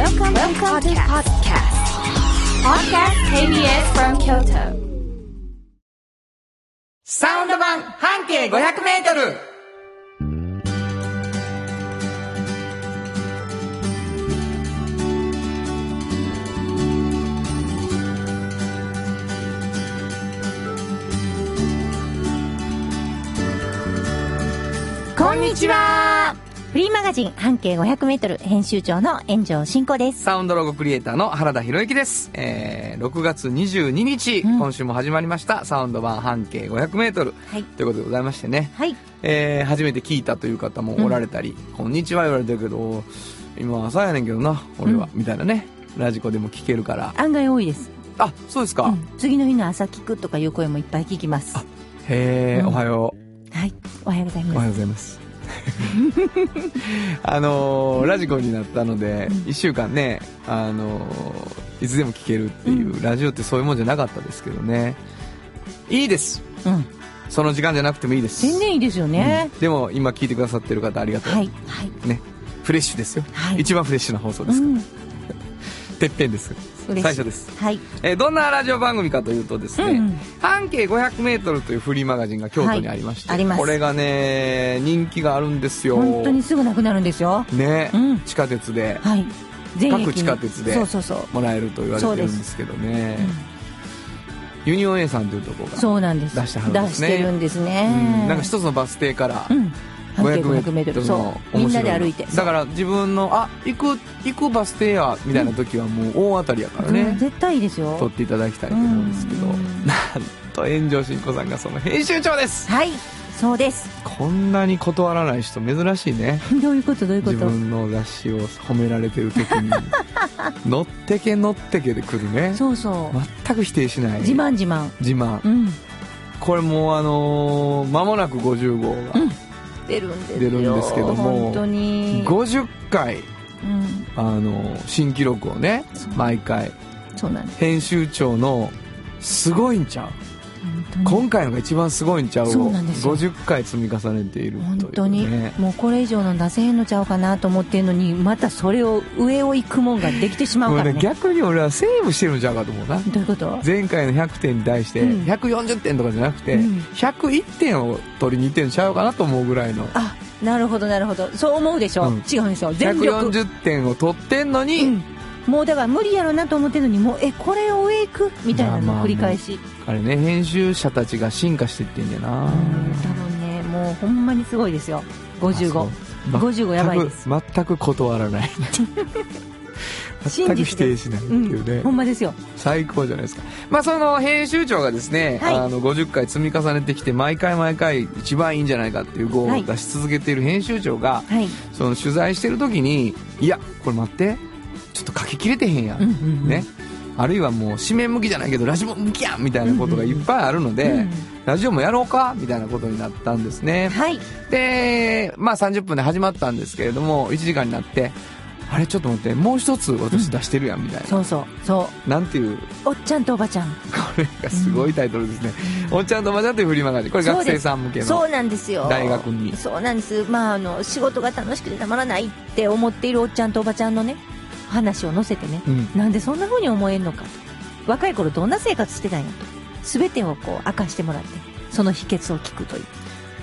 Welcome, Welcome to podcast. Podcast KBS from Kyoto. サウンド版半径500メートルこんにちはフリーマガジン半径500メートル編集長の炎上真子です。サウンドロゴクリエイターの原田博之です。えー、6月22日、うん今週も始まりました、サウンド版半径500メートル。はい。ということでございましてね、はい。えー、初めて聞いたという方もおられたり、こんにちは言われてるけど、今朝やねんけどな、俺は、みたいなね、ラジコでも聞けるから。案外多いです。あ、そうですか。うん次の日の朝聞くとかいう声もいっぱい聞きます。あへー、うんおはよはい。おはようございおはようます。ございます。あのーラジコになったので、うん一週間ね、あのーいつでも聞けるっていう、ラジオってそういうもんじゃなかったですけどね。いいです。うん。その時間じゃなくてもいいです。全然いいですよねう。んでも今聞いてくださってる方ありがとう。はい。はい。ね。フレッシュですよ。はい。一番フレッシュな放送ですから。うん。てっぺんです。最初です。はい。えーどんなラジオ番組かというとですね、うん半径500メートルというフリーマガジンが京都にありまして、はいこれがね、人気があるんですよ。本当にすぐなくなるんですよ。ね、うん地下鉄ではい。各地下鉄でそうそうそう。もらえると言われてるんですけどねうんユニオン A さんというところがそうなんです。出してはるんですね出してるんですうね。んなんか一つのバス停からうん。半径500 500メートル。そのう。みんなで歩いて。だから自分のあ行く行くバス停やみたいな時はもう大当たりやからね、うん絶対いいですよ。撮っていただきたいと思うんですけど、うんなんと炎上真子さんがその編集長ですはい。そうです。こんなに断らない人珍しいね どういうこと？どういうこと？自分の雑誌を褒められてる時に 乗ってけ乗ってけで来るねそうそう。全く否定しない自慢自慢。自慢うん。これもうあのー間もなく50号がうん出るんですよ。出るんですけども本当に。50回うん。あのー新記録をね毎回そうなんです。編集長のすごいんちゃう？今回のが一番すごいんちゃうそうをなんですよ。50回積み重ねているね、本当に、もうこれ以上の出せへんのちゃうかなと思ってるのにまたそれを上を行くもんができてしまうからね。ね逆に俺はセーブしてるんちゃうかと思うな。どういうこと？前回の100点に対してうん140点とかじゃなくて、うん。101点を取りに行ってるんちゃうかなと思うぐらいの。あなるほどなるほど。そう思うでしょ、うん。違うんですよ。全力、140点を取ってんのに、うん、もうだから無理やろなと思ってるのにもうえこれを上行く？みたいなの繰り返し、あれね編集者たちが進化していってんだよな、うん多分ねもうほんまにすごいですよ。55ま55やばいです。全く断らない。全く否定しないっていうね、ほんまですよ。最高じゃないですか。まあその編集長がですね、はい。あの50回積み重ねてきて毎回毎回一番いいんじゃないかっていう号をはい。出し続けている編集長が、はい。その取材してる時にいやこれ待ってちょっと書ききれてへんやん、ね。あるいはもう紙面向きじゃないけどラジオ向きやんみたいなことがいっぱいあるので、うん。ラジオもやろうかみたいなことになったんですね。はい。でまあ30分で始まったんですけれども1時間になってあれちょっと待ってもう一つ私出してるやんみたいな、そうそう。そう。なんていう？おっちゃんとおばちゃん。これがすごいタイトルですね、おっちゃんとおばちゃんというフリーマガジンこれ学生さん向けのそうなんですよ。大学に。そうなんです。まああの仕事が楽しくてたまらないって思っているおっちゃんとおばちゃんのね話を載せてね、うん。なんでそんな風に思えんのかと。若い頃どんな生活してたんやと。全てをこう明かしてもらってその秘訣を聞くという。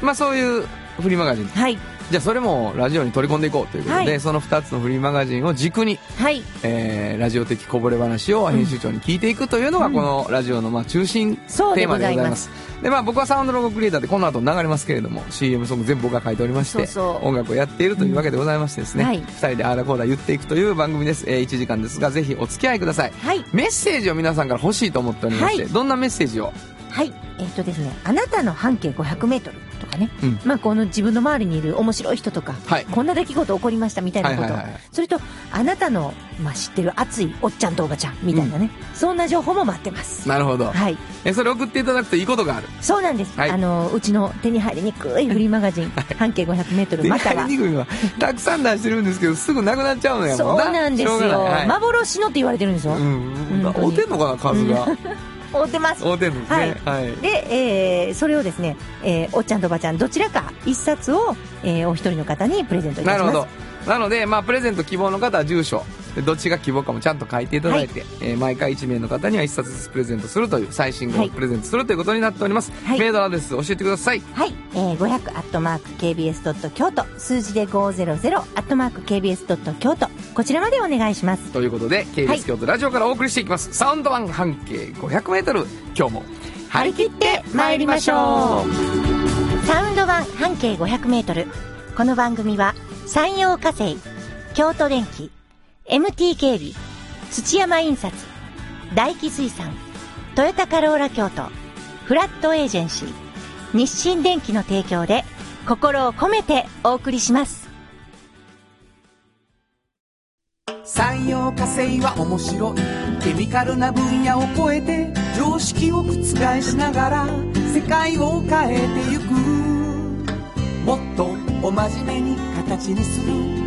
まあそういうフリーマガジン。はいじゃあそれもラジオに取り込んでいこうということで、はい。その2つのフリーマガジンを軸に、はい。えーラジオ的こぼれ話を編集長に聞いていくというのがうん。このラジオのまあ中心テーマでございます。すでまあ僕はサウンドロゴクリエイターでこの後流れますけれども CM ソング全部僕が書いておりまして音楽をやっているというわけでございましてですね、うんはい。2人であーだこーだ言っていくという番組です、え1時間ですがぜひお付き合いください。はい。メッセージを皆さんから欲しいと思っておりまして、はい。どんなメッセージをはい。えっ、とですねあなたの半径 500m とかね、うん。まあこの自分の周りにいる面白い人とか、はい。こんな出来事起こりましたみたいなこと、はいはいはいはい。それとあなたの、まあ、知ってる熱いおっちゃんとおばちゃんみたいなね、そんな情報も待ってます。なるほど、はい。えそれ送っていただくといいことがある。そうなんです、はい。あのうちの手に入りにくいフリーマガジン、半径 500m または。たくさん出してるんですけどすぐなくなっちゃうのやそうもんな。なんですよ、はい。幻のって言われてるんですよ、うん。うてんのかな数が追ってます。合うてんのですね。はい、で、えーそれをですね、えーおっちゃんとおばちゃんどちらか一冊を、えーお一人の方にプレゼントいたします。なるほど。なので、まあ、プレゼント希望の方は住所。でどっちが希望かもちゃんと書いていただいて、えー毎回1名の方には1冊ずつプレゼントするという最新号をはい。プレゼントするということになっております、はい。メールアドレス教えてください。はい。えー、500アットマーク KBS ドット京都、数字で500アットマーク KBS ドット京都、こちらまでお願いします。ということではい KBS 京都ラジオからお送りしていきます、サウンド版半径 500m 今日も張り切って参りましょう。サウンド版半径500メートル。この番組は、山陽火星、京都電機、MT 警備、土山印刷、大気水産、トヨタカローラ京都、フラットエージェンシー、日清電機の提供で、心を込めてお送りします。産業化成は面白い。ケミカルな分野を超えて常識を覆しながら世界を変えてゆく。もっとお真面目に形にする。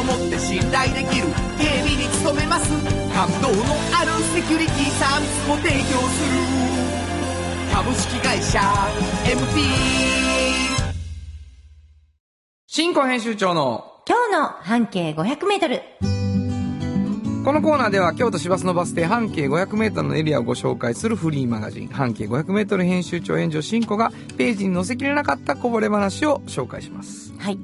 を持って信頼できる警備に努めます感動のあるセキュリティサービスも提供する株式会社 MT 新庫編集長の今日の半径500メートル。このコーナーでは京都市バスのバス停半径 500m のエリアをご紹介するフリーマガジン半径 500m 編集長援助新子がページに載せきれなかったこぼれ話を紹介しますはい。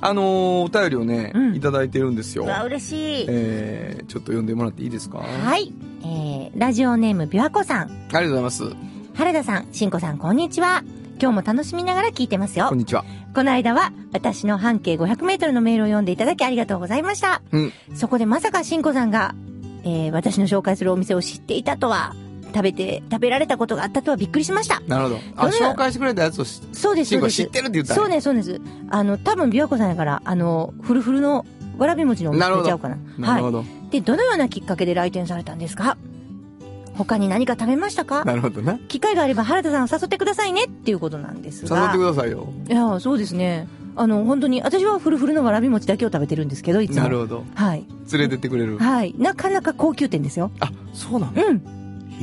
あのー、お便りをね、うんいただいてるんですようわ、嬉しい。えー、ちょっと読んでもらっていいですか？あはい。えー、ラジオネームびわこさん。りがとうございます原田さん、しんこさん、こんにちは。今日も楽しみながら聞いてますよこん。にちはこの間は、私の半径500メートルのメールを読んでいただきありがとうございました。うんそこでまさかしんこさんが、えー、私の紹介するお店を知っていたとは、食べて、食べられたことがあったとはびっくりしました。なるほどあ紹介してくれたやつをしそうです、そうです。知ってるって言ったらそうです、そうです。あの、多分、びわこさんやから、あの、フルフルのわらび餅のお店ちゃうかな。はなるほど、い。で、どのようなきっかけで来店されたんですか？他に何か食べましたか？なるほどね機会があれば原田さんを誘ってくださいねっていうことなんです誘が。ってくださいよいや、そうですね。あの、本当に、私はフルフルのわらび餅だけを食べてるんですけど、いつも。なるほどはい。連れてってくれるはい。なかなか高級店ですよ。あそうなのうん。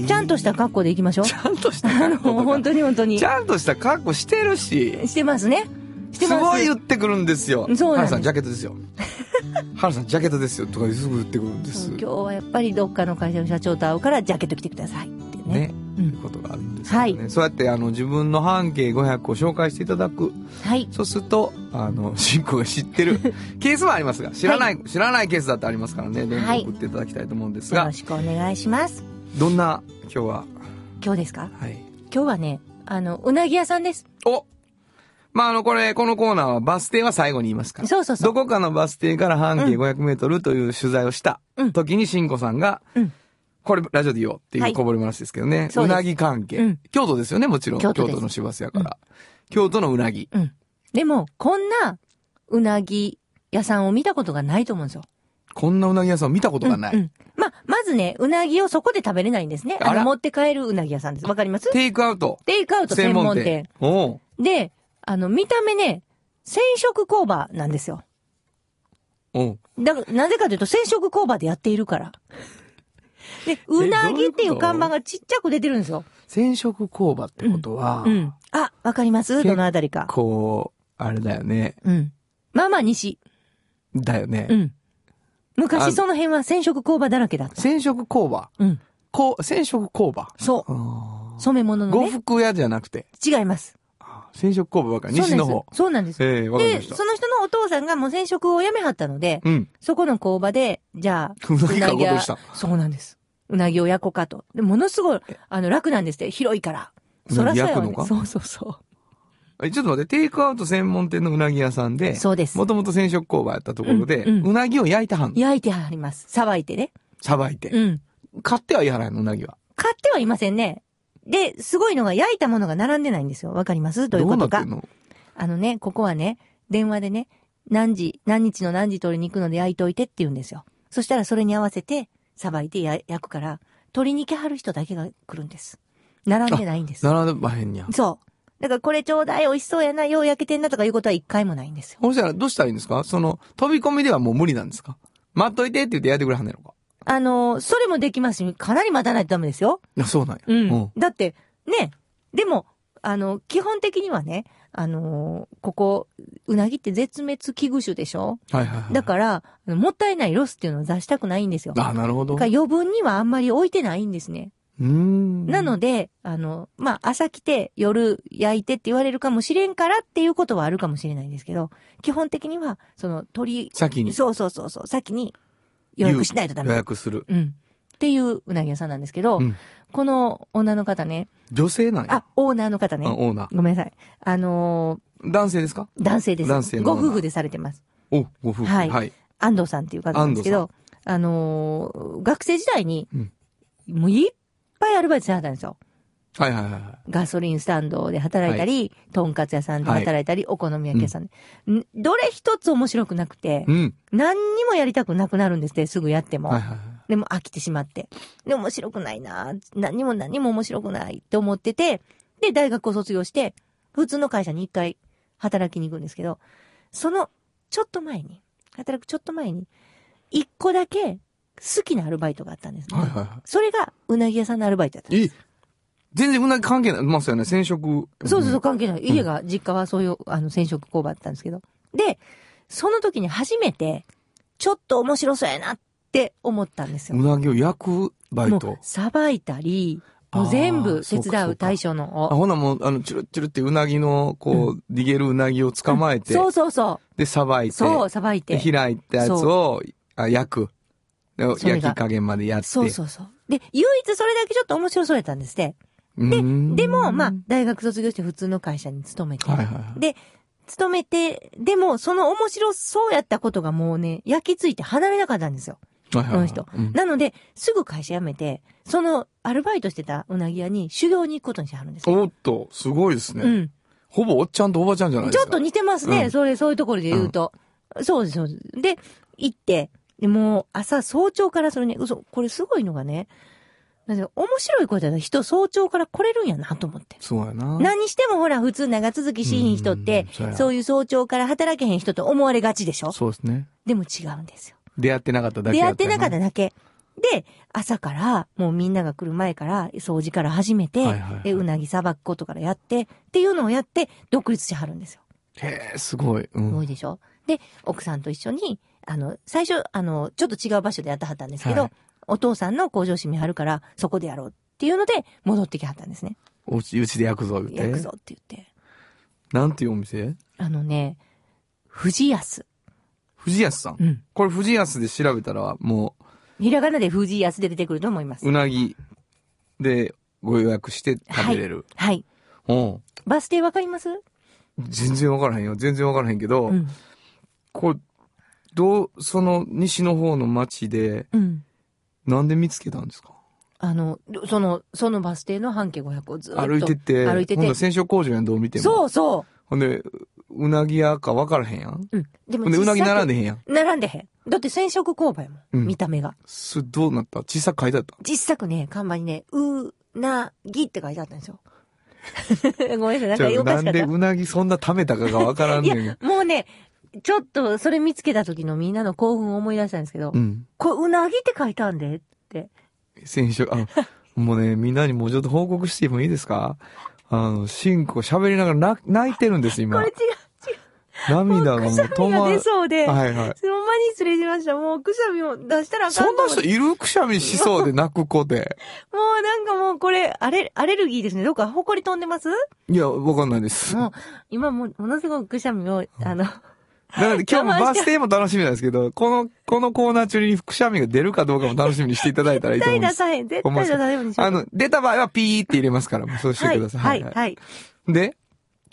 ちゃんとした格好で行きましょう。ちゃんとしたあの、格好とか 本当に本当にち。ゃんとした格好してるししてますね。してすます。ごい言ってくるんですよ。そうなんです原さん、ジャケットですよ。原さん、ジャケットですよ。とかすぐ言ってくるんです。今日はやっぱりどっかの会社の社長と会うから、ジャケット着てくださいってね。ね。う。いうんことがあるんですよね。はいそうやって、あの、自分の半径500を紹介していただく。はい。そうすると、あの、進行が知ってる ケースもありますが、知らない、知らないケースだってありますからね、どんどんはい送っていただきたいと思うんですが、よろしくお願いします。どんな、今日は、今日ですか？はい。今日はね、あの、うなぎ屋さんです。おまあ、あの、これ、このコーナーはバス停は最後に言いますか？ら。そうそうそう。どこかのバス停から半径500メートルという取材をしたうん時に、しんこさんが、うんこれラジオで言おうっていはいうこぼれ話ですけどね。そうですうなぎ関係、うん京都ですよね、もちろん。京京都です都の市バスやから。京都のうなぎ。うん。でも、こんな、うなぎ屋さんを見たことがないと思うんですよ。こんなうなぎ屋さんを見たことがない。うんうんま、まずね、うなぎをそこで食べれないんですね。あの、持って帰るうなぎ屋さんです。わかります？テイクアウト。テイクアウト専門店。おうで、あの、見た目ね、染色工場なんですよ。おうだから、なぜかというと、染色工場でやっているから。で、うなぎっていう看板がちっちゃく出てるんですよ。染色工場ってことは、うん。あ、わかります？結どのあたりか。こう、あれだよね。うん。まあまあ西。だよね。うん。あ昔その辺は染色工場だらけだった。染色工場？うん。こう、染色工場？そう。あ染め物ー呉のね。服屋じゃなくて、違います。染色工場ばかり。西の方。そうなんです。ですええわかりまで。その人のお父さんがもう染色を辞めはったので、うん。そこの工場で、じゃあ、うなぎ買うこと屋した。そうなんです。うなぎを焼こうかと。で、ものすごい、あの、楽なんですって。広いから。そらそうやわねそうそうそえちょっと待って、テイクアウト専門店のうなぎ屋さんでう。、そうですも。ともと染色工場やったところで、うんうんうなぎを焼いてはんの。焼いてあります。さばいてね。さばいて。うん。買ってはいはらんの、うなぎは。買ってはいませんね。で、すごいのが焼いたものが並んでないんですよ。わかります？どういうことか。の？あのね、ここはね、電話でね、何時、何日の何時取りに行くので焼いといてって言うんですよ。そしたらそれに合わせて、さばいてや焼くから、取りに来はる人だけが来るんです。並んでないんです。並ばへんにゃん。そう。だからこれちょうだい、美味しそうやな、よう焼けてんなとかいうことは一回もないんですよ。そしたらどうしたらいいんですか？その、飛び込みではもう無理なんですか？待っといてって言ってやってくれはんねやろか。あのーそれもできますし、かなり待たないとダメですよ。いや、そうなんや。うん。だって、ね、でも、あの、基本的にはね、あのーここ、うなぎって絶滅危惧種でしょ？はいはいはい。だから、もったいないロスっていうのを出したくないんですよ。だあ、なるほど。余分にはあんまり置いてないんですね。なので、あの、まあ、朝来て夜焼いてって言われるかもしれんからっていうことはあるかもしれないんですけど、基本的には、その鳥、先にそうそうそうそう、先に予約しないとダ予メ。約する。うん。っていううなぎ屋さんなんですけど、うんこの女の方ね、女性なんや。あ、オーナーの方あ、ね、オーナごめんなさい。あのー。男性ですか？ー男性です。男性ご夫婦でされてます。お、ご夫婦。はいはい。安藤さんっていう方なんですけど、あのー学生時代に、うんもういっぱいアルバイトしてはったんですよ。はいはいはいはい。ガソリンスタンドで働いたり、とんかつ屋さんで働いたり、お好み焼き屋さんで、んどれ一つ面白くなくて、うん。何にもやりたくなくなるんですって、すぐやっても。はいはいはい。でも飽きてしまって。で、面白くないな何にも何にも面白くないって思ってて、で、大学を卒業して、普通の会社に一回働きに行くんですけど、その、ちょっと前に、働くちょっと前に、一個だけ好きなアルバイトがあったんですね。はいはいはそれが、うなぎ屋さんのアルバイトだったんです。全然うなぎ関係ないますよね。染色。そうそうそう、関係ない。家が、実家はそういう、あの、染色工場だったんですけど。で、その時に初めて、ちょっと面白そうやなって思ったんですよ。うなぎを焼くバイト。、さばいたり、もう全部手伝う対象のあ、を。ほなもう、あの、チュルッチュルってうなぎの、こう、逃げるうなぎを捕まえて、そうそうそ。で、さばいうて、そう、さばいて。で開いたやつを、あ焼く。焼き加減までやって。そうそうそう。で、唯一それだけちょっと面白そうやったんですって。うーんでも、まあ、大学卒業して普通の会社に勤めて。はいはいはい。で、勤めて、でも、その面白そうやったことがもうね、焼き付いて離れなかったんですよ。はいはいはいこの人。うんなので、すぐ会社辞めて、その、アルバイトしてたうなぎ屋に修行に行くことにしてはるんですよ。おっと、すごいですね。うん。ほぼおっちゃんとおばちゃんじゃないですか。ちょっと似てますね。うんそれ、そういうところで言うと。そうです、そうです。で、行って、でもう朝早朝からそれね、嘘、これすごいのがね、面白いことやな人早朝から来れるんやなと思って。そうやな。何してもほら、普通長続きしひん人ってうんそういう早朝から働けへん人と思われがちでしょ？そうですね。でも違うんですよ。出会ってなかっただけ出会ってなかったね。だけ。で、朝から、もうみんなが来る前から、掃除から始めて、はいはいはいで、うなぎさばくことからやって、っていうのをやって、独立しはるんですよ。へえ、すごい。うすん。ごいでしょ？で、奥さんと一緒に、あの、最初、あの、ちょっと違う場所でやってはったんですけど、はいお父さんの工場閉めはるから、そこでやろうっていうので、戻ってきはったんですね。おうち、うちで焼くぞ、言って焼くぞ。って言って。なんていうお店？あのね、藤安。藤安さん？うん。これ藤安で調べたら、もひらがなで藤安で出てくると思いますう、う。なぎでご予約して食べれる。はい。うん。バス停わかります？全然わからへんよ。全然わからへんけど、うん。これ、どう、その西の方の町で、うん。なんで見つけたんですか？あの、その、そのバス停の半径500をずっと。歩いてて、歩いててほんなら。染色工場やんどう見ても。そうそほんで、うなぎ屋かわからへんやん。う。うん。でもほんで、うなぎ並んで。でへんやん。並んでへん。だって染色工場やもん。うん見た目が。す、どうなった？小さく書いてあった小さくね、看板にね、う、な、ぎって書いてあったんですよ。ごめんなさい、なんかじゃあなんおかった。でうなぎそんな食べたかがわからんいねんや、もうね、ちょっとそれ見つけた時のみんなの興奮を思い出したんですけど、うん。これうなぎって書いたんでって。選手、あ、もうね、みんなにもうちょっと報告してもいいですか？あの、シンコ喋りながら泣泣いてるんです、今 これ違。う。涙がもう止まる。出そうで、はいはい。ほんまに失礼しました。もうくしゃみを出したらあかそんなんと思って人いるくしゃみしそうで泣く子で。もうなんかもうこれ、アレ、アレルギーですね。どっか？埃飛んでます？いや、わかんないです。もう、今もう、ものすごくくしゃみを、あの、なので今日もバス停も楽しみなんですけど、この、このコーナー中にくしゃみが出るかどうかも楽しみにしていただいたらいい絶と思うんです。対出さへん。絶対出さへんあの、出た場合はピーって入れますから、そうしてはい、ください。はい、はい。で、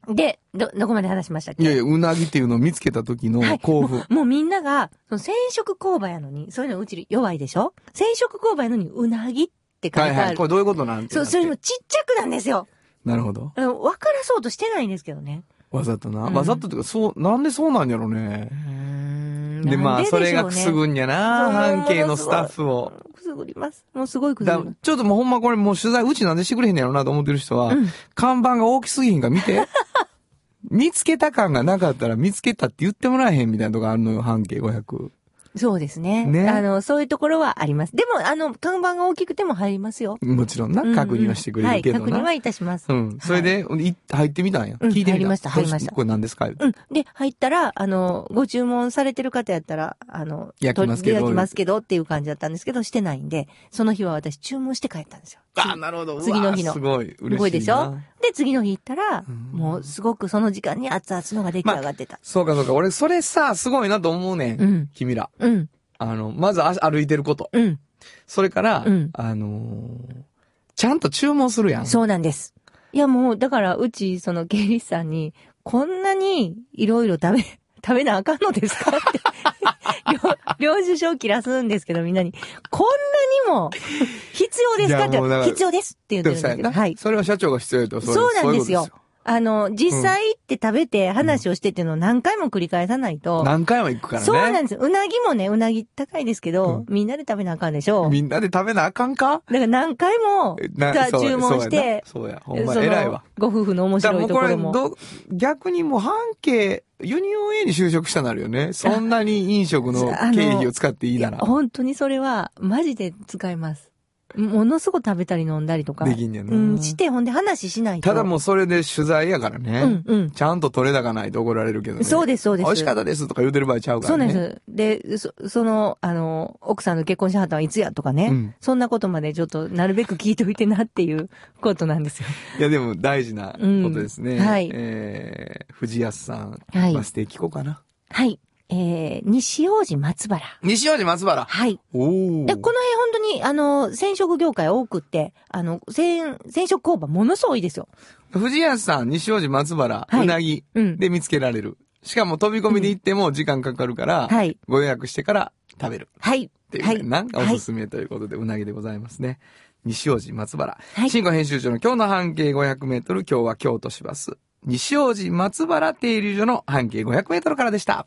で、ど、どこまで話しましたっけ？いやいや、うなぎっていうのを見つけた時のはい興奮。もうみんなが、その染色工場やのに、そういうのうち弱いでしょ？染色工場やのに、うなぎって書いてある。はいはい。これどういうことなんてそう、それもちっちゃくなんですよ。なるほど。あの分からそうとしてないんですけどね。わざとな。うんわざとっていうか、そう、なんでそうなんやろねで、まあ、それがくすぐんやな、半径のスタッフを。くすぐります。もうすごいくすだぐります。ちょっともうほんまこれもう取材、うちなんでしてくれへんねやろなと思ってる人は、うん看板が大きすぎひんから見て。見つけた感がなかったら見つけたって言ってもらえへんみたいなとこあるのよ、半径500。そうですね。ねあの、そういうところはあります。でも、あの、看板が大きくても入りますよ。もちろんな、うんうん確認はしてくれるけどな。はい、確認はいたします。うん。それで、い入ってみたんや。うん聞いてみた。入りました入りましたこれ何ですか？うん。で、入ったら、あの、ご注文されてる方やったら、あの、焼きますけどと焼きますけどっていう感じだったんですけど、してないんで、その日は私注文して帰ったんですよ。あ、なるほど。次の日のすごい。嬉しいな。すごいでしょ？で、次の日行ったら、うんもうすごくその時間に熱々のが出来上がってた。そうかそうか。俺、それさ、すごいなと思うねん。うん君ら。うん、あの、まず足歩いてること。うん、それから、うんあのーちゃんと注文するやん。そうなんです。いやもう、だから、うち、その、経理士さんに、こんなに、いろいろ食べ、食べなあかんのですかって。領領収書を切らすんですけど、みんなに、こんなにも、必要ですかって必要ですって言ってるんですけど。はい。それは社長が必要やと。そうなんですよあの、実際行って食べて話をしてっていうのを何回も繰り返さないと。何回も行くからね。そうなんです。うなぎもね、うなぎ高いですけど、うみんなで食べなあかんでしょ。みんなで食べなあかんか？だから何回も、注文して、そうや。ほんま偉いわ。ご夫婦の面白いところも。ど、逆にもう半径、ユニオン A に就職したなるよね。そんなに飲食の経費を使っていいなら。本当にそれは、マジで使います。ものすごく食べたり飲んだりとか。できんねんなうん、して、ほんで話しないと。ただもうそれで取材やからね。うんうんちゃんと取れ高ないと怒られるけどね。そうです、そうです。美味しかったですとか言うてる場合ちゃうかそうらね。なんです。で、そその、あの、奥さんの結婚しはったのはいつやとかね、うんそんなことまでちょっとなるべく聞いておいてなっていうことなんですよ。いやでも大事なことですね。うんはいえー、藤安さん、はいバス停聞こうかな。はい。えー、西王子松原。西大路松原。はい。おー。で、この辺本当に、あの、染色業界多くって、あの、染、染色工場ものすごい多いですよ。藤安さん、西大路松原、はいうなぎうんで見つけられる。しかも飛び込みで行っても時間かかるから、はいご予約してから食べる。はい。っていうはい。ねなんかおはいすすめということで、うなぎでございますね。西大路松原。はい新語編集長の今日の半径500メートル、今日は京都市バス。西大路松原停留所の半径500メートルからでした。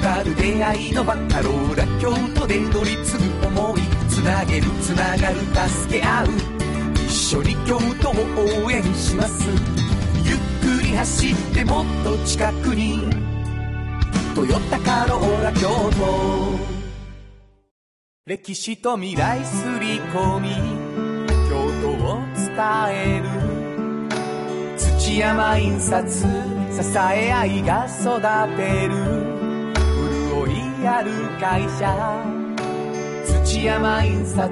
がる出会いのバカローラ京都で乗り継ぐ思いつなげるつながる助け合う。一緒に京都を応援します。ゆっくり走ってもっと近くに「トヨタカローラ京都」歴史と未来すり込み。京都を伝える。土山印刷支え合いが育てる。潤いある会社土山印刷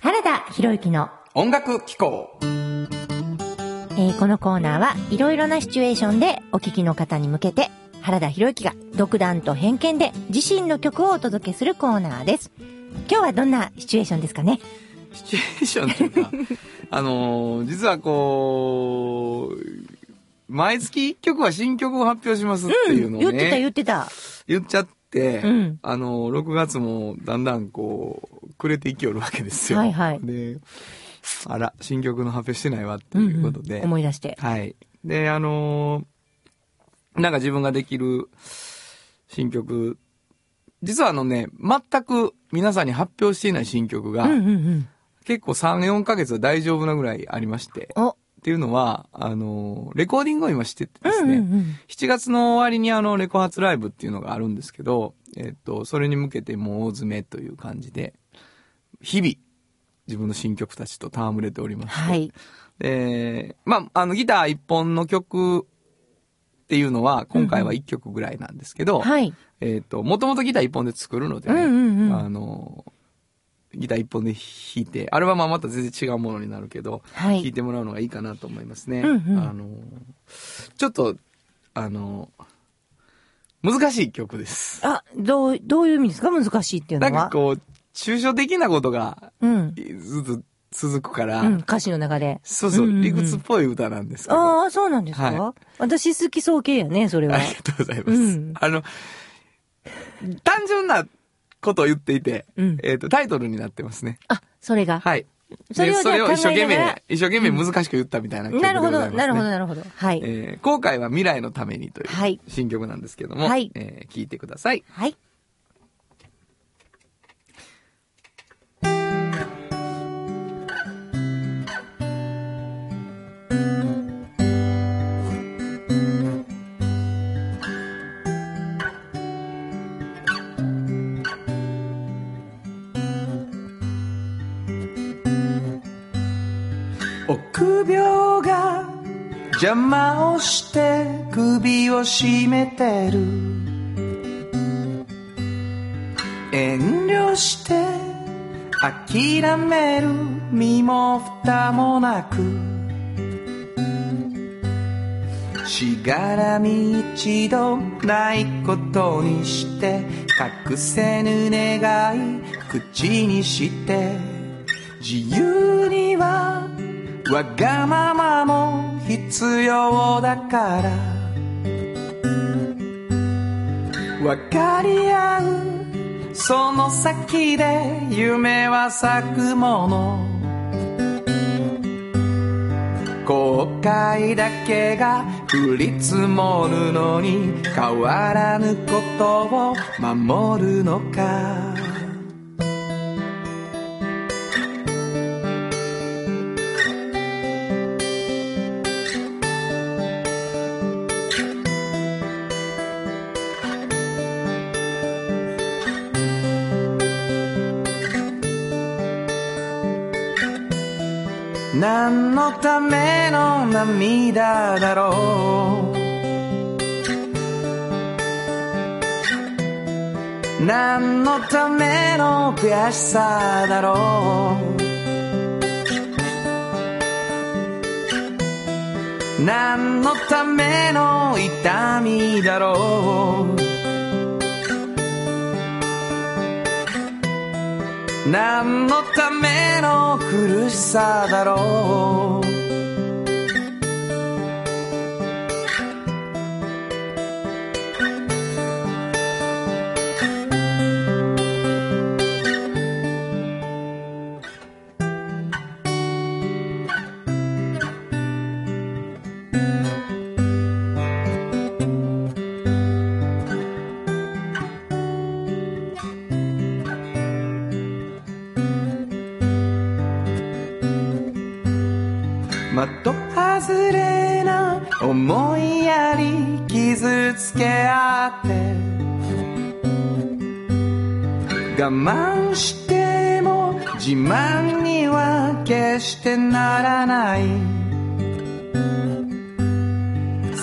原田博之の、音楽機構。えーこのコーナーはいろいろなシチュエーションでお聞きの方に向けて、原田博之が独断と偏見で自身の曲をお届けするコーナーです。今日はどんなシチュエーションですかね？シチュエーションというか、あのー実はこう、毎月一曲は新曲を発表しますっていうのをね、言ってた言ってた。言っちゃって、うんあの、6月もだんだんこう、くれていきよるわけですよ。はいはいで、あら、新曲の発表してないわってうんいうことで。うん思い出して。はい。で、あのーなんか自分ができる新曲、実はあのね、全く皆さんに発表していない新曲が、うんうんうん。結構3、4ヶ月は大丈夫なぐらいありまして。お、っていうのは、あのーレコーディングを今しててですね、うんうんうん。7月の終わりにあの、レコ発ライブっていうのがあるんですけど、えっと、それに向けてもう大詰めという感じで、日々、自分の新曲たちと戯れておりまして、はい。で、まあ、あの、ギター一本の曲っていうのは、今回は一曲ぐらいなんですけど、はい。えっ、と、もともとギター一本で作るのでね、うんうんうん。あの、ギター一本で弾いて、アルバムはまた全然違うものになるけど、はい弾いてもらうのがいいかなと思いますね。うんうんあの、ちょっと、あの、難しい曲です。あ、どう、どういう意味ですか？難しいっていうなのは？んかこう、抽象的なことがうん。ずっと続くから、うん、歌詞の中で。そうそう、んんん理屈っぽい歌なんですけど。あああ、そうなんですか、は私好きそう系やね、それはり。がとうございます。うんあの、単純なことを言っていて、うんえっ、と、タイトルになってますね。あ、それが。はい。それそれを一生懸命、一生懸命難しく言ったみたいな曲でなるほど。なるほど、なるほど。はい。えー後悔は未来のためにというはい新曲なんですけども、はいえー聞いてください。はい。邪魔をして首を絞めてる。遠慮して諦める身も蓋もなく。しがらみ一度ないことにして隠せぬ願い口にして。自由にはわがままも必要だから。分かり合う。その先で夢は咲くもの。後悔だけが降り積もるのに変わらぬことを守るのか。何のための涙だろう。何のための悔しさだろう。何のための痛みだろう。何のための苦しさだろう。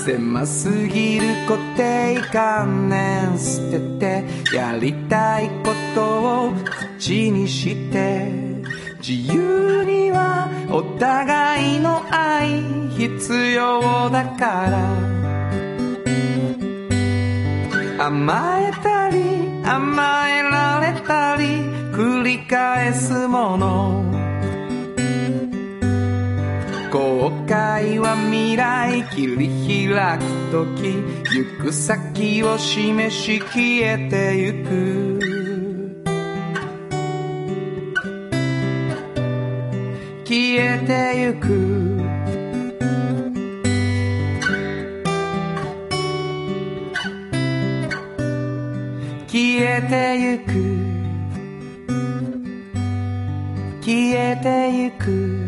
狭すぎる固定観念捨ててやりたいことを口にして。自由にはお互いの愛必要だから。甘えたり甘えられたり繰り返すもの。後悔は未来切り開く時行く先を示し消えてゆく。消えてゆく。消えてゆく。消えてゆく。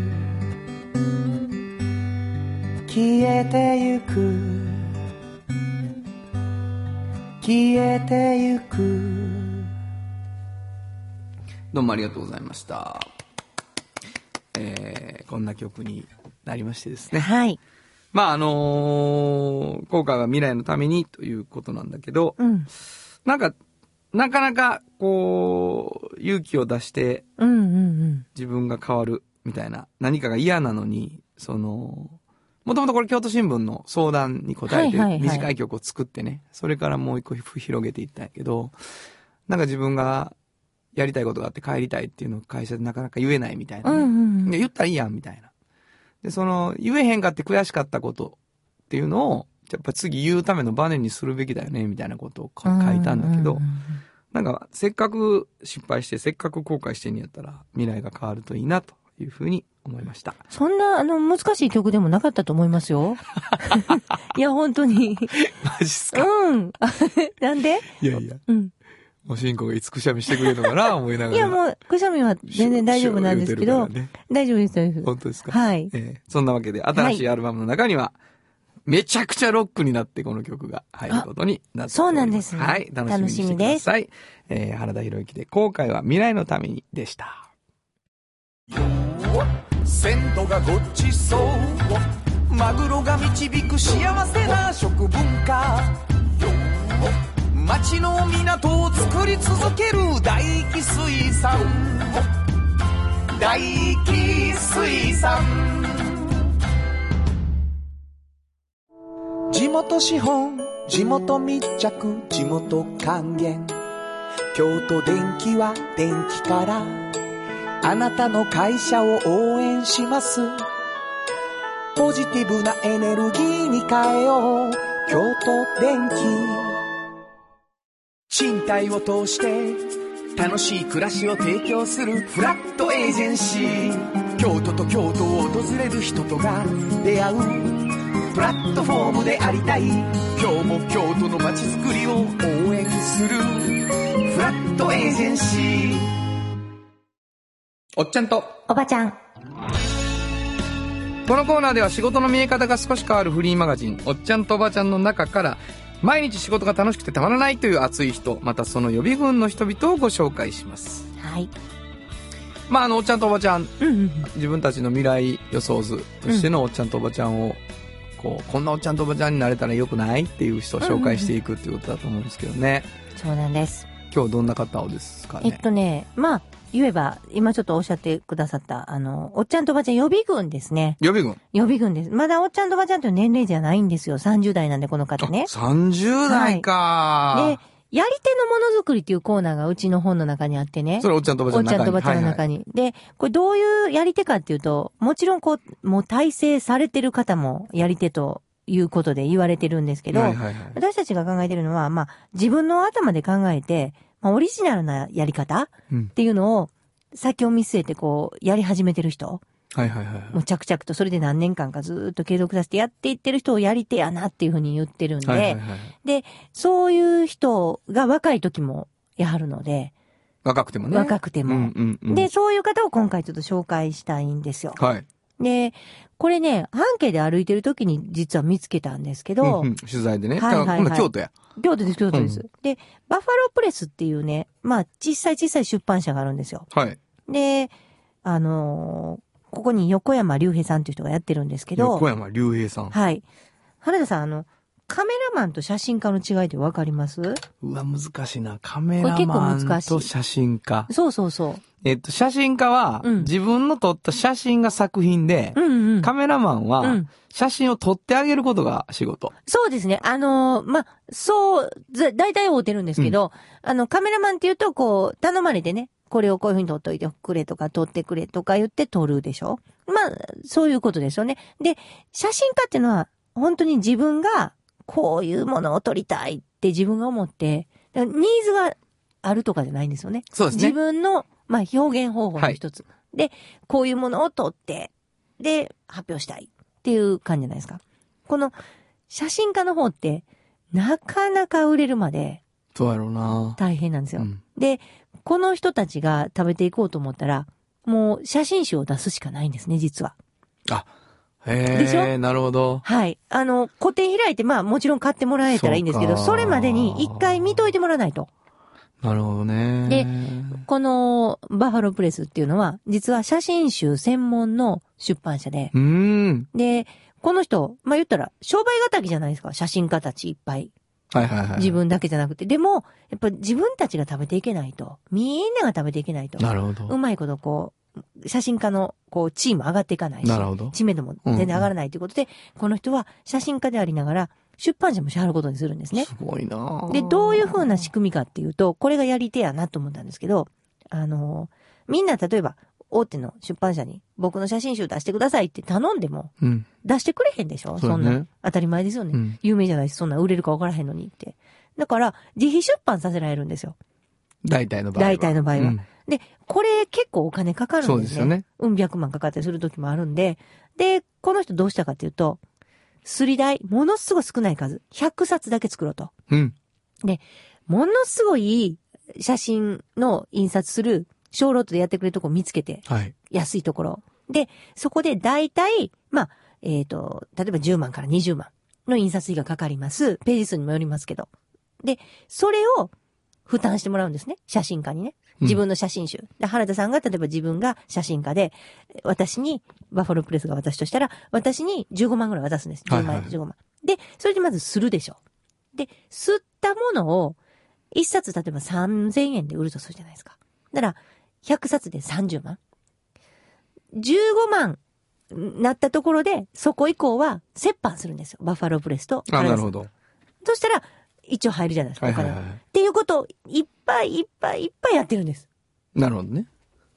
消えてゆく消えてゆくどうもありがとうございました。えー、こんな曲になりましてですね。はい。まあ、あのー、後悔は未来のためにということなんだけど、うん。なんか、なかなか、こう、勇気を出してうんうんうん。自分が変わるみたいな、何かが嫌なのに、その、もともとこれ京都新聞の相談に答えて短い曲を作ってね、それからもう一個広げていったんやけど、なんか自分がやりたいことがあって帰りたいっていうのを会社でなかなか言えないみたいなね、うんうん言ったらいいやん、みたいな。で、その、言えへんかって悔しかったことっていうのを、やっぱ次言うためのバネにするべきだよね、みたいなことをか書いたんだけどなんか、せっかく失敗して、せっかく後悔してんやったら、未来が変わるといいな、というふうに思いました。そんな、あの、難しい曲でもなかったと思いますよ。いや、本当に。マジっすか？うん。なんで？いやいや、うん。もうしんこがいつくしゃみしてくれるのかな、思いながら。いや、もう、くしゃみは全然大丈夫なんですけど、ね大丈夫です、大丈夫です。本当ですか？はい。ええそんなわけで、新しいアルバムの中には、めちゃくちゃロックになってこの曲が入ることになって。そうなんですねはい。楽しみにしてください。えー、原田博之で、後悔は未来のためにでした。鮮度がごちそうマグロが導く幸せな食文化。町の港を作り続ける大気水産。大気水産。地元資本地元密着地元還元。京都電気は電気からあなたの会社を応援します。ポジティブなエネルギーに変えよう。京都電気賃貸を通して楽しい暮らしを提供するフラットエージェンシー。京都と京都を訪れる人とが出会うプラットフォームでありたい。今日も京都の街づくりを応援するフラットエージェンシー。おっちゃんと、おばちゃん。このコーナーでは仕事の見え方が少し変わるフリーマガジン、おっちゃんとおばちゃんの中から、毎日仕事が楽しくてたまらないという熱い人、またその予備軍の人々をご紹介します。はい。まあ、あの、おっちゃんとおばちゃん。自分たちの未来予想図としてのおっちゃんとおばちゃんを、こう、こんなおっちゃんとおばちゃんになれたらよくないっていう人を紹介していくっていうことだと思うんですけどね。そうなんです。今日どんな方をですかね？えっとね、まあ、言えば、今ちょっとおっしゃってくださった、あの、おっちゃんとおばちゃん予備軍ですね。予備軍。予備軍です。まだおっちゃんとおばちゃんという年齢じゃないんですよ。30代なんで、この方ね。30代か、で、やり手のものづくりっていうコーナーがうちの本の中にあってね。それおっちゃんとおばちゃんの中に。おっちゃんとおばちゃんの中に。に。で、これどういうやり手かっていうと、もちろんこう、もう体制されてる方もやり手ということで言われてるんですけど、はいはいはい。私たちが考えてるのは、まあ、自分の頭で考えて、まあ、オリジナルなやり方っうん。ていうのを、先を見据えてこう、やり始めてる人、はいはいはい。もう着々とそれで何年間かずーっと継続させてやっていってる人をやり手やなっていうふうに言ってるんで、はいはいはい。で、そういう人が若い時もやはるので、若くてもね。若くても。うんうんうん。で、、そういう方を今回ちょっと紹介したいんですよ。はい。で、これね、半径で歩いてる時に実は見つけたんですけど、うんうん取材でね。はいはいはい今度京都や。京都です、京都です。うで、バッファロープレスっていうね、まあ、小さい小さい出版社があるんですよ。はい。で、あのーここに横山隆平さんっていう人がやってるんですけど横、山隆平さん。はい。原田さん、あの、カメラマンと写真家の違いってわかります？うわ、難しいな。カメラマン構難しいと写真家。そうそうそえっと、写真家は、うん自分の撮った写真が作品でう。、うんうん。カメラマンは、うん写真を撮ってあげることが仕事。そうですね。あのーまあ、そう、ず大体会うてるんですけど、あの、カメラマンって言うと、こう、頼まれてね、これをこういうふうに撮っといてくれとか、撮ってくれとか言って撮るでしょ？まあ、そういうことですよね。で、写真家っていうのは、本当に自分が、こういうものを撮りたいって自分が思って、ニーズがあるとかじゃないんですよね。自そうですね。分の、まあ、表現方法の一つ。で、こういうものを撮って、で、発表したいっていう感じじゃないですか。この、写真家の方って、なかなか売れるまでそうやろうな。大変なんですよ。うんで、この人たちが食べていこうと思ったら、もう写真集を出すしかないんですね、実は。でしへえ、なるほど。はい。あの、個展開いて、まあもちろん買ってもらえたらいいんですけど、それまでに一回見といてもらわないと。なるほどね。でこのバッファロープレスっていうのは、実は写真集専門の出版社で、うーん。で、この人、まあ言ったら、商売敵じゃないですか、写真家たちいっぱい。はいはいはい。自。分だけじゃなくて。でも、やっぱ自分たちが食べていけないと、みんなが食べていけないと。なるほど。うまいことこう、写真家の、こう、地位も上がっていかないし、なるほど知名度も全然上がらないということで、この人は写真家でありながら、出版社も支払うことにするんですね。すごいなで、どういう風な仕組みかっていうと、これがやり手やなと思ったんですけど、あの、みんな例えば、大手の出版社に僕の写真集出してくださいって頼んでも、うん。出してくれへんでしょ？そうだねそんな。当たり前ですよね。うん有名じゃないし、そんな売れるか分からへんのにって。だから、自費出版させられるんですよ。大体の場合は。大体の場合はうんで、これ結構お金かかるんですね。そうですよね。うん、百万かかったりする時もあるんで、で、この人どうしたかっていうと、すり台、ものすごい少ない数、100冊だけ作ろうと。うん。ものすごい写真の印刷する小ロットでやってくれるとこ見つけて、はい。安いところ。で、そこで大体、まあ、えっ、と、例えば10万から20万の印刷費がかかります。ページ数にもよりますけど。で、それを負担してもらうんですね。写真家にね。自分の写真集。で、原田さんが、例えば自分が写真家で、私に、バッファロープレスが私としたら、私に15万ぐらい渡すんです。10万円と15万。で、それでまずするでしょ。で、吸ったものを、一冊例えば3000円で売るとするじゃないですか。だから、100冊で30万。15万なったところで、そこ以降は折半するんですよ。バッファロープレスと。あ、なるほど。そしたら、一応入るじゃないですか、お金は。はいはいはい。っていうことを、いっぱいいっぱいいっぱいやってるんです。なるほどね。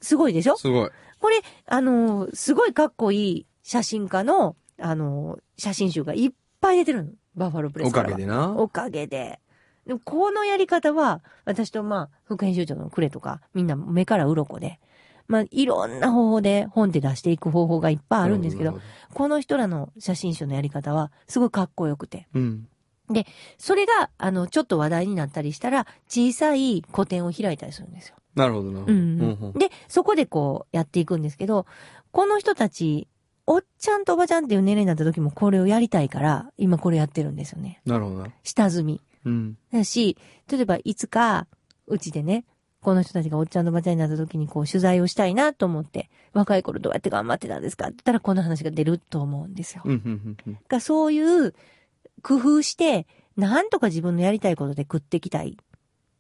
すごいでしょ？すごい。これ、あのーすごいかっこいい写真家の、あのー写真集がいっぱい出てるの。バッファロープレスおかはからげでな。おかげで。でも、このやり方は、私とまあ、副編集長のクレとか、みんな目から鱗で、まあ、いろんな方法で本で出していく方法がいっぱいあるんですけど、なるこの人らの写真集のやり方は、すごいかっこよくて。うん。それが、あの、ちょっと話題になったりしたら、小さい個展を開いたりするんですよ。なるほどな。うんうんうんで、そこでこう、やっていくんですけど、この人たち、おっちゃんとおばちゃんっていう年齢になった時もこれをやりたいから、今これやってるんですよね。なるほどな。下積み。うん。だし、例えばいつか、うちでね、この人たちがおっちゃんとおばちゃんになった時にこう取材をしたいなと思って、若い頃どうやって頑張ってたんですかって言ったらこの話が出ると思うんですよ。うん、うん、うん。がそういう工夫して、なんとか自分のやりたいことで食っていきたいっ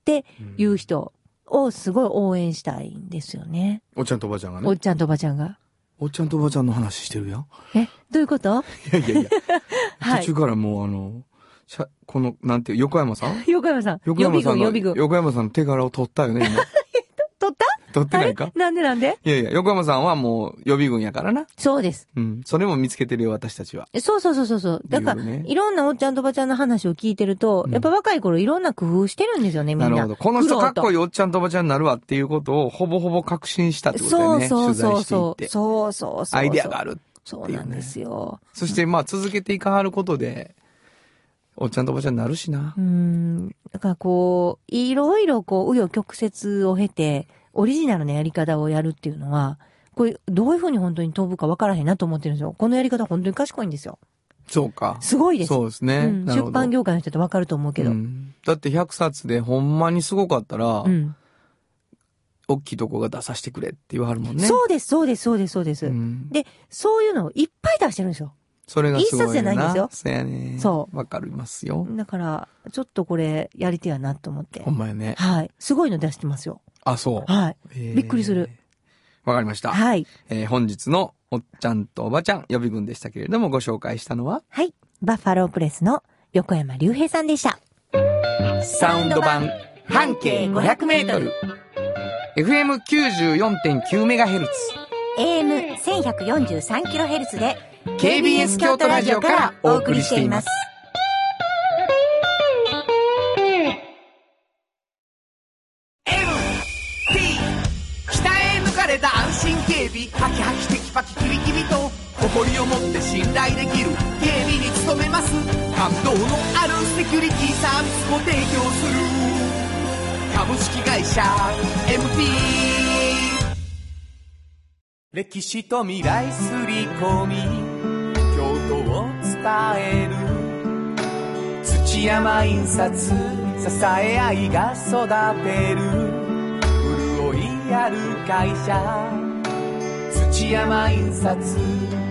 ていう人をすごい応援したいんですよね。おっちゃんとおばちゃんがね。おっちゃんとおばちゃんが。おっちゃんとおばちゃんの話してるやん。え、どういうこと？いやいやいや。はい途中からもうあの、しゃこの、なんていう、横山さん？横山さん。予備軍、横山さんの、予備軍。横山さんの手柄を取ったよね、今。取った？取ってないか？なんでなんで？いやいや、横山さんはもう予備軍やからな。そうです。うん。それも見つけてるよ、私たちは。そうそうそうそうそう。だから、いうねいろんなおっちゃんとおばちゃんの話を聞いてると、うんやっぱ若い頃いろんな工夫してるんですよね、みんな。なるほど。この人かっこいいいおっちゃんとおばちゃんになるわっていうことをほぼほぼ確信したってことだよね。そうそうそう取そう。そうそうそう。アイデアがある。そうなんですよ。そしてまあ続けていかはることで、おっちゃんとおばちゃんになるしなう。ん。だからこう、いろいろこう、紆余曲折を経て、オリジナルなやり方をやるっていうのは、これ、どういうふうに本当に飛ぶか分からへんなと思ってるんですよ。このやり方本当に賢いんですよ。そうか。すごいです。そうですね。うん出版業界の人って分かると思うけど。ううん。んだって100冊でほんまにすごかったら、大きいとこが出させてくれって言わはるもんね。そうです、そうです、そうです、そうです。うんで、そういうのをいっぱい出してるんですよ。それがすごいよ一冊じゃないんですよそうやね。。そうわかりますよ。だから、ちょっとこれ、やり手やなと思ってほ。んまやね。はい。すごいの出してますよ。あ、そう。はい。へーびっくりする。わかりました。はい。えー本日のおっちゃんとおばちゃん予備軍でしたけれどもご紹介したのは、はい。バッファロープレスの横山隆平さんでした。サウンド版半径500メートル。FM94.9 メガヘルツ。AM1143kHz で KBS 京都ラジオからお送りしています。誇りを持って信頼できる警備に努めます。感動のあるセキュリティサービスも提供する。株式会社 MT 歴史と未来すり込み。京都を伝える。土山印刷。支え合いが育てる。潤いある会社。土山印刷。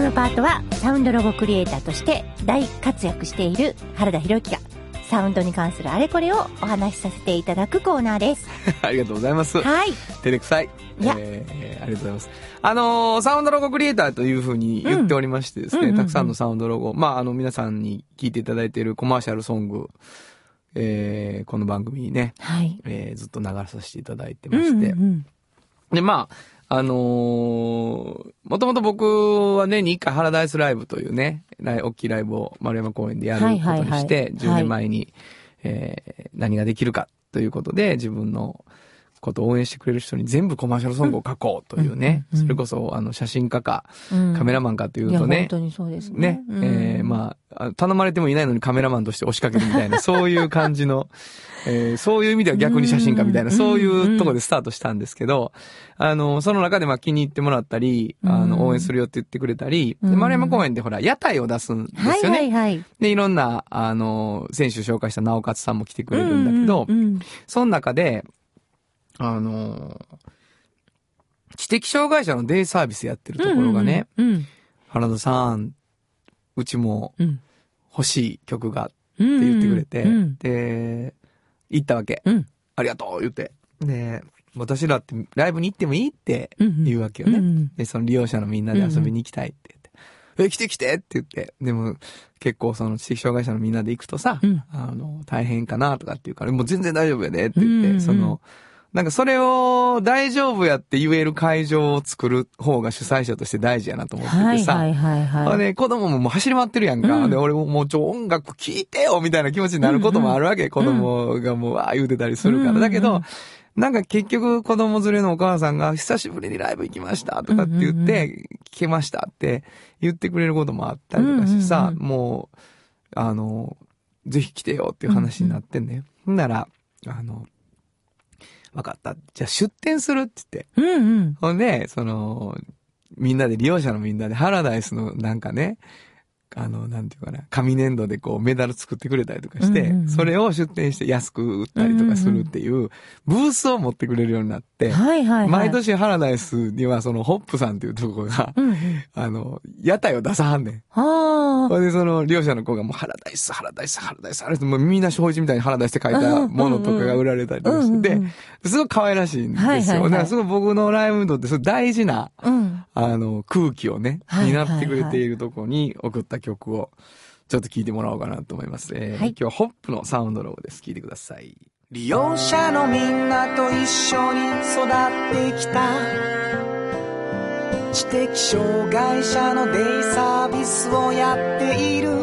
このパートはサウンドロゴクリエイターとして大活躍している原田博之がサウンドに関するあれこれをお話しさせていただくコーナーです。ありがとうございます。はい。照れくさい。いやえーありがとうございます。あのーサウンドロゴクリエイターというふうに言っておりましてですね、うんうんうんうんたくさんのサウンドロゴ、まあ、あの、皆さんに聞いていただいているコマーシャルソング、えーこの番組にね、はい。えーずっと流させていただいてまして、うんうんで、まあ、あのーもともと僕は年に一回ハラダイスライブというね、大きいライブを丸山公園でやることにして、はい。はいはい10年前に、えー何ができるかということで、自分のことを応援してくれる人に全部コマーシャルソングを書こうというね、うんそれこそ、あの、写真家か、うん。カメラマンかといいうや、とね。本、当にそうですね。ね、うん。えーまああ、頼まれてもいないのにカメラマンとして押しかけるみたいな、そういう感じの、えーそういう意味では逆に写真家みたいな、うん。そういうところでスタートしたんですけど、あの、その中でまあ気に入ってもらったり、あうん。の、応援するよって言ってくれたり、でうん。丸山公園でほら、屋台を出すんですはいよね。はいはい。で、いろんな、あの、選手紹介した直勝さんも来てくれるんだけど、その中で、あの、知的障害者のデイサービスやってるところがね、うん原田さん、うちもうん。欲しい曲がってうん。言ってくれて、うん。で、行ったわけ。うんありがとう言って。で、私らってライブに行ってもいいってうん言うわけよね。うんで、その利用者のみんなで遊びに行きたいって言って。え、来て来てって言って。でも、結構その知的障害者のみんなで行くとさ、うんあの、大変かなとかって言うから、もう全然大丈夫やでって言って、うんうんその、なんかそれを大丈夫やって言える会場を作る方が主催者として大事やなと思っててさ、はいはいはいあはい。で、子供ももう走り回ってるやんか。うんで、俺ももうちょ、音楽聴いてよみたいな気持ちになることもあるわけ。子供がもう、わー言うてたりするから。うんだけど、なんか結局子供連れのお母さんが久しぶりにライブ行きましたとかって言って、聞けましたって言ってくれることもあったりとかしてさ、うんうんもう、あの、ぜひ来てよっていう話になってんね。ほんなら、あの、わかった。じゃあ出店するって言って。うんうん。ほんで、その、みんなで、利用者のみんなで、ハラダイスのなんかね、あの、なんていうかな、紙粘土でこうメダル作ってくれたりとかして、うんうんうんそれを出店して安く売ったりとかするっていう、ブースを持ってくれるようになって、はいはいはい。毎年ハラダイスにはそのホップさんっていうところが、うんうん。あの、屋台を出さはんねん。はあ。ほんで、その、利用者の子がもう、ハラダイス、ハラダイス、ハラダイス、ハラダイス、もうみんな正一みたいにハラダイスって書いたものとかが売られたりとかしててうんうんうん、すごい可愛らしいんですよ。はいはいはいだからすごい僕のライブにとって、大事な、うん。あの、空気をね、はい担ってくれているところに送った曲を、ちょっと聞いてもらおうかなと思います。えーはい今日はホップのサウンドロゴです。聞いてください。利用者のみんなと一緒に育ってきた知的障害者のデイサービスをやっているホ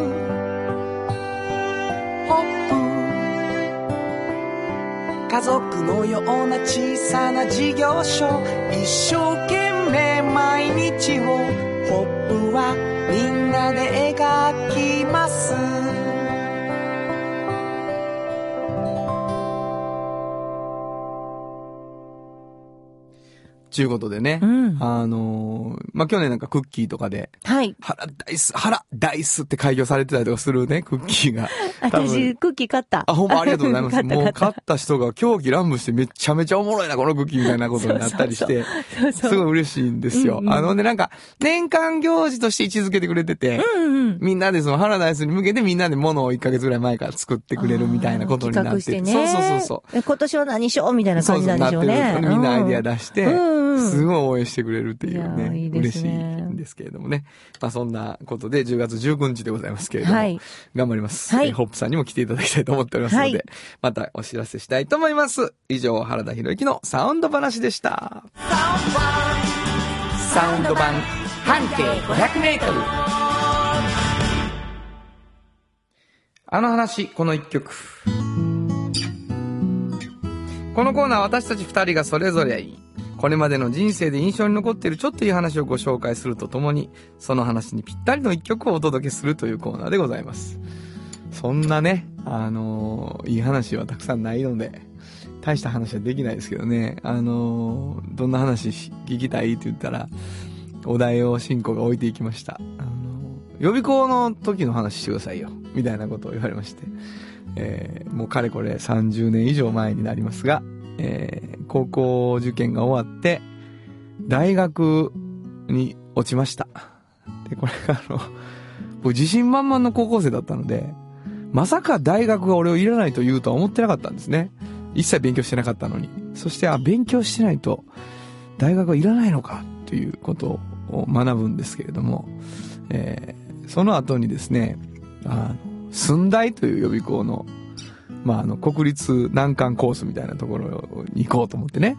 ップ家族のような小さな事業所一生懸命毎日をホップはみんなで描きます。ちゅうことでね、うんあのーまあ、去年なんかクッキーとかで、はい。ハラダイス、ハラダイスって開業されてたりとかするね、クッキーが。私、クッキー買った。あ、ほんまありがとうございます。もう買った人が狂気乱舞してめちゃめちゃおもろいな、このクッキーみたいなことになったりして、そうそうすごい嬉しいんですよ。うんうんあのね、なんか、年間行事として位置づけてくれてて、うんうん。みんなでそのハラダイスに向けてみんなで物を1ヶ月ぐらい前から作ってくれるみたいなことになっててそうね。そうそうそう。う。今年は何しようみたいな感じなんでしょうね。そうそうなってるみんなアイディア出して、うんうんすごい応援してくれるっていうね、ーいいです嬉しいねんですけれどもね。まあそんなことで10月19日でございますけれども、はい頑張ります、はいえーホップさんにも来ていただきたいと思っておりますので、はいまたお知らせしたいと思います。以上、原田博之のサウンド話でした。サウンド版半径500メートル。あの話、この一曲。このコーナーは私たち二人がそれぞれこれまでの人生で印象に残っているちょっといい話をご紹介するとともに、その話にぴったりの一曲をお届けするというコーナーでございます。そんなね、あのーいい話はたくさんないので、大した話はできないですけどね、あのーどんな話聞きたいって言ったら、お題を進行が置いていきました。あの、予備校の時の話してくださいよ。みたいなことを言われまして。えーもうかれこれ30年以上前になりますが、えー高校受験が終わって、大学に落ちました。で、これがあの、僕自信満々の高校生だったので、まさか大学が俺をいらないと言うとは思ってなかったんですね。一切勉強してなかったのに。そして、あ、勉強してないと大学はいらないのかということを学ぶんですけれども、えーその後にですね、あの、寸大という予備校の、まあ、あの、国立難関コースみたいなところに行こうと思ってね。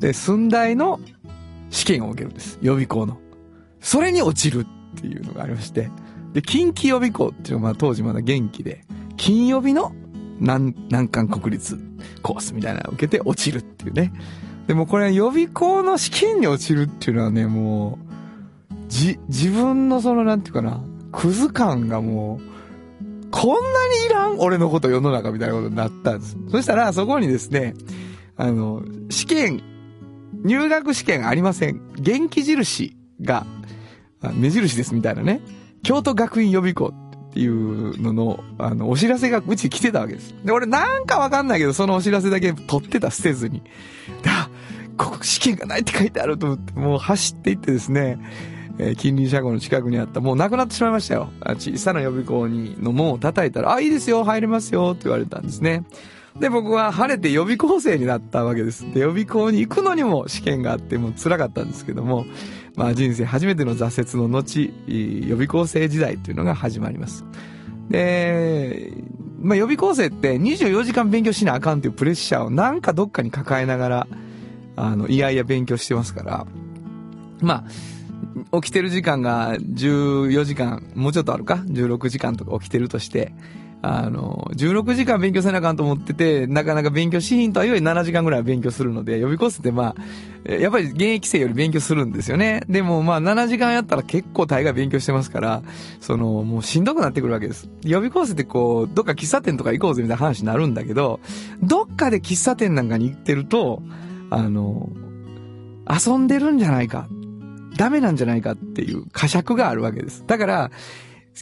で、寸大の試験を受けるんです。予備校の。それに落ちるっていうのがありまして。で、近畿予備校っていうのはまあ当時まだ元気で、金曜日の難難関国立コースみたいなのを受けて落ちるっていうね。でもこれ予備校の試験に落ちるっていうのはね、もう、じ、自分のそのなんていうかな、クズ感がもう、こんなにいらん俺のこと世の中みたいなことになったんです。そしたらそこにですね、あの、試験、入学試験ありません。元気印が、目印ですみたいなね。京都学院予備校っていうのの、あの、お知らせがうち来てたわけです。で、俺なんかわかんないけど、そのお知らせだけ取ってた、捨てずに。あ、ここ試験がないって書いてあると思って、もう走っていってですね、え近隣車庫の近くにあった、もうなくなってしまいましたよ。小さな予備校に、の門を叩いたら、あ、いいですよ、入れますよ、って言われたんですね。で、僕は晴れて予備校生になったわけです。で、予備校に行くのにも試験があって、もう辛かったんですけども、まあ人生初めての挫折の後、予備校生時代というのが始まります。で、まあ予備校生って24時間勉強しなあかんっていうプレッシャーをなんかどっかに抱えながら、あの、いやいや勉強してますから、まあ、起きてる時間が14時間、もうちょっとあるか ?16 時間とか起きてるとして、あの、16時間勉強せなあかんと思ってて、なかなか勉強しひんとは言え7時間ぐらい勉強するので、予備コースってまあ、やっぱり現役生より勉強するんですよね。でもまあ7時間やったら結構大概勉強してますから、その、もうしんどくなってくるわけです。予備コースってこう、どっか喫茶店とか行こうぜみたいな話になるんだけど、どっかで喫茶店なんかに行ってると、あの、遊んでるんじゃないか。ダメなんじゃないかっていう呵責があるわけです。だから、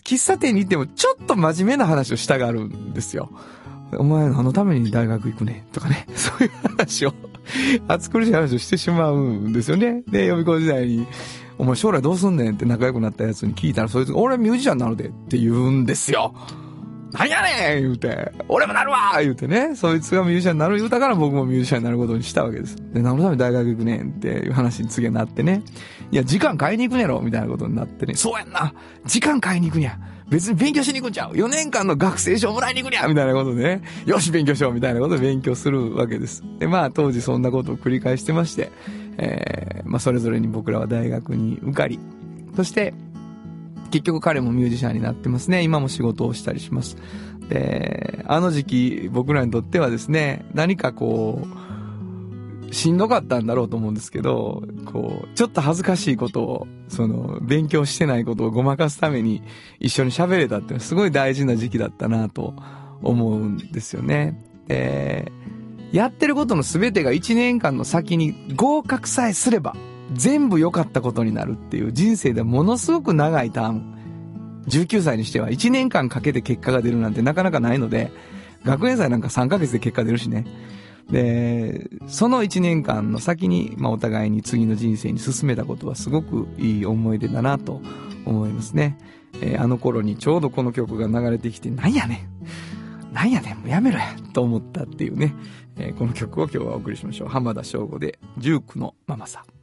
喫茶店に行ってもちょっと真面目な話をしたがるんですよ。お前何のために大学行くねとかね。そういう話を、暑苦しい話をしてしまうんですよね。で、予備校時代に、お前将来どうすんねんって仲良くなったやつに聞いたら、そいつが、俺ミュージシャンなるでって言うんですよ。なんやねん言うて、俺もなるわ言うてね、そいつがミュージシャンになる言うたから僕もミュージシャンになることにしたわけです。で、何のために大学行くねんっていう話に次はなってね、いや、時間買いに行くねろみたいなことになってね、そうやんな。時間買いに行くにゃ別に勉強しに行くんちゃう !4 年間の学生証もらいに行くにゃみたいなことでね、よし勉強しようみたいなことで勉強するわけです。で、まあ当時そんなことを繰り返してまして、えー、まあそれぞれに僕らは大学に受かり、そして、結局彼もミュージシャンになってますね。今も仕事をしたりします。で、あの時期僕らにとってはですね、何かこう、しんどかったんだろうと思うんですけど、こう、ちょっと恥ずかしいことを、その、勉強してないことをごまかすために一緒に喋れたっていうのはすごい大事な時期だったなと思うんですよね。で、やってることの全てが1年間の先に合格さえすれば、全部良かったことになるっていう人生でものすごく長いターム。19歳にしては1年間かけて結果が出るなんてなかなかないので、学園祭なんか3ヶ月で結果出るしね。で、その1年間の先に、まあお互いに次の人生に進めたことはすごくいい思い出だなと思いますね。えーあの頃にちょうどこの曲が流れてきて、なんやねんなんやねんもうやめろやと思ったっていうね、えーこの曲を今日はお送りしましょう。浜田省吾で、19のママさん。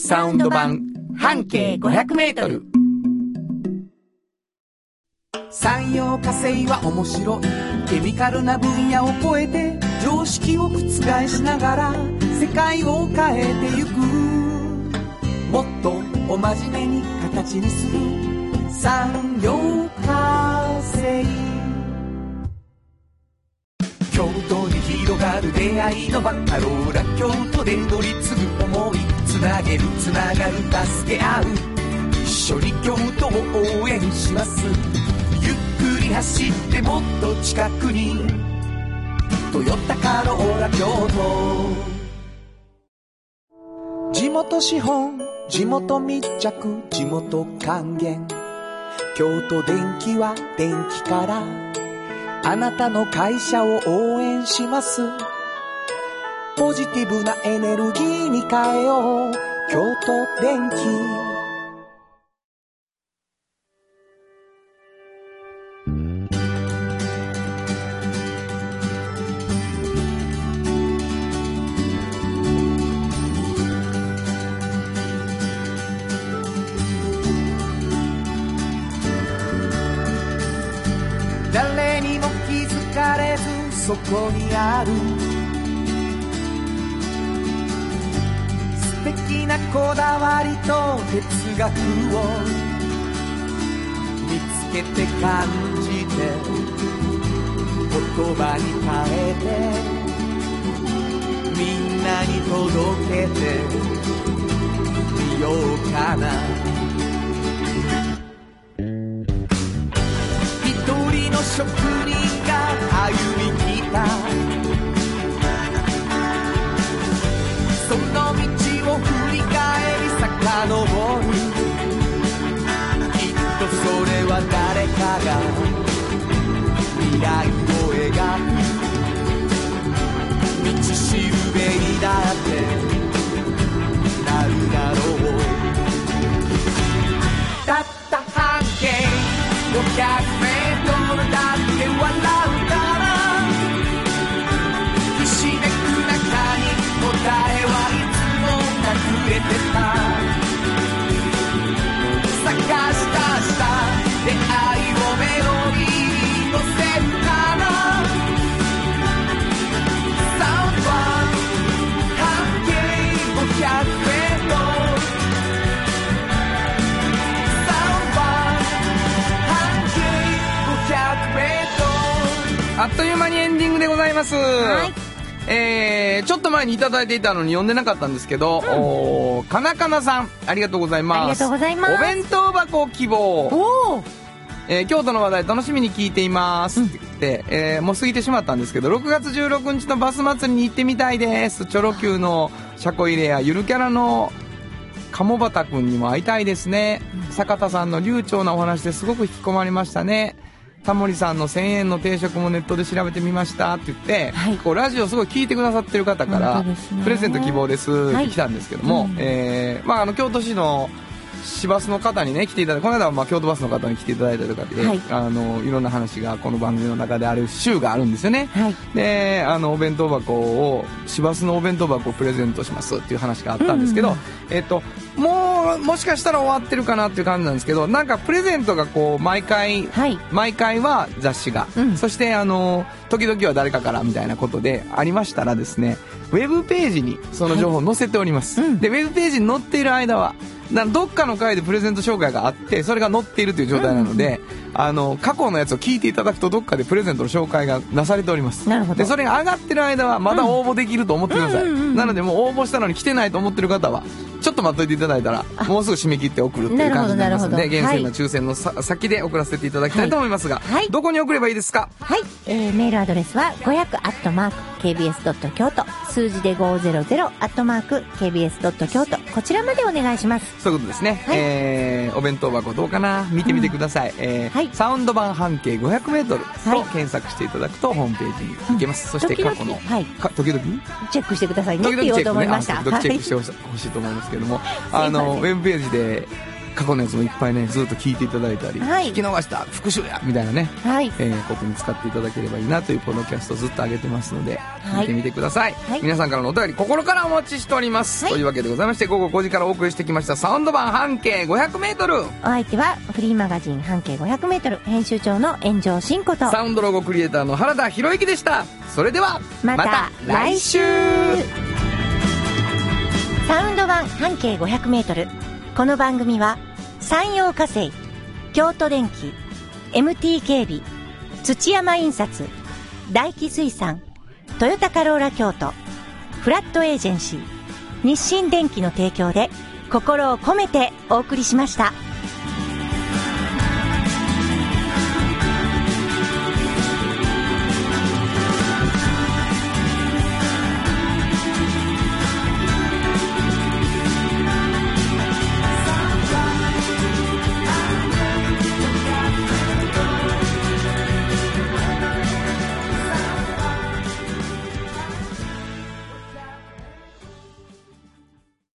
サウンド版半径500メートル。産業化成は面白い。ケミカルな分野を超えて常識を覆しながら世界を変えてゆく。もっとお真面目に形にする。産業化成。京都出会いのバカローラ京都で乗り継ぐ思いつなげるつながる助け合う。一緒に京都を応援します。ゆっくり走ってもっと近くに「トヨタカローラ京都」地元資本地元密着地元還元。京都電気は電気から。あなたの会社を応援します。ポジティブなエネルギーに変えよう。京都電気誰にも気づかれずそこにある。なこだわりと哲学を見つけて感じて言葉に変えてみんなに届けてみようかな。一人の職人が歩み来た。遡る。きっとそれは誰かが未来を描く。道しるべにだって。あっという間にエンディングでございます。はい。えー、ちょっと前にいただいていたのに読んでなかったんですけど、おーかなかなさん、ありがとうございます。ありがとうございます。お弁当箱希望。おおえー京都の話題楽しみに聞いていますって言って、えーもう過ぎてしまったんですけど6月16日のバス祭りに行ってみたいです。チョロ Q の車庫入れやゆるキャラの鴨畑くんにも会いたいですね、坂田さんの流暢なお話ですごく引き込まれましたねタモリさんの1000円の定食もネットで調べてみました。って言って、はい。こうラジオすごい聞いてくださってる方から、ねプレゼント希望ですって来たんですけども、はいうんえーまあ、あの京都市の市バスの方にね来ていただいてこの間はまあ京都バスの方に来ていただいたとかで、はい。あのいろんな話がこの番組の中である週があるんですよね。はい。であのお弁当箱を市バスのお弁当箱をプレゼントしますっていう話があったんですけど、うん。うんえっともうもしかしたら終わってるかなっていう感じなんですけどなんかプレゼントがこう毎回はい。毎回は雑誌が、うん。そしてあの時々は誰かからみたいなことでありましたらですねウェブページにその情報を載せております、うん。でウェブページに載っている間はなどっかの回でプレゼント紹介があってそれが載っているという状態なので、あの過去のやつを聞いていただくとどっかでプレゼントの紹介がなされております。なるほど。でそれが上がってる間はまだ応募できると思ってください、うんうんうんうん。なのでもう応募したのに来てないと思ってる方はちょっと待っといていただいたらもうすぐ締め切って送るっていう感じになりますので厳なるほど。正な抽選のさ、先で送らせていただきたいと思いますが、はい。どこに送ればいいですか？はい、えー、メールアドレスは500アットマーク KBS ドット京都。数字で500アットマーク KBS ドット京都こちらまでお願いします。そういうことですね、はい。えーお弁当箱どうかな？見てみてください、えーはい。サウンド版半径 500m とはい。検索していただくとホームページに行けます、そして過去の、はい。か時々？チェックしてくださいね。時って言おうと思々チェックね。いました。あ時々チェックしてはほしいと思いますけども、あのウェブページで過去のやつもいっぱいねずっと聞いていただいたり、はい。聞き逃した復習やみたいなね、い、はい。えーことに使っていただければいいなというポッドキャストをずっと上げてますので、はい。見てみてください、はい。皆さんからのお便り心からお待ちしております、はいというわけでございまして午後5時からお送りしてきましたサウンド版半径 500m お相手はフリーマガジン半径 500m 編集長の炎上真子と。サウンドロゴクリエイターの原田博之でした。それではまた来週。サウンド版半径 500m この番組は山陽火星京都電機 MT 警備土山印刷大気水産トヨタカローラ京都フラットエージェンシー日清電機の提供で心を込めてお送りしました。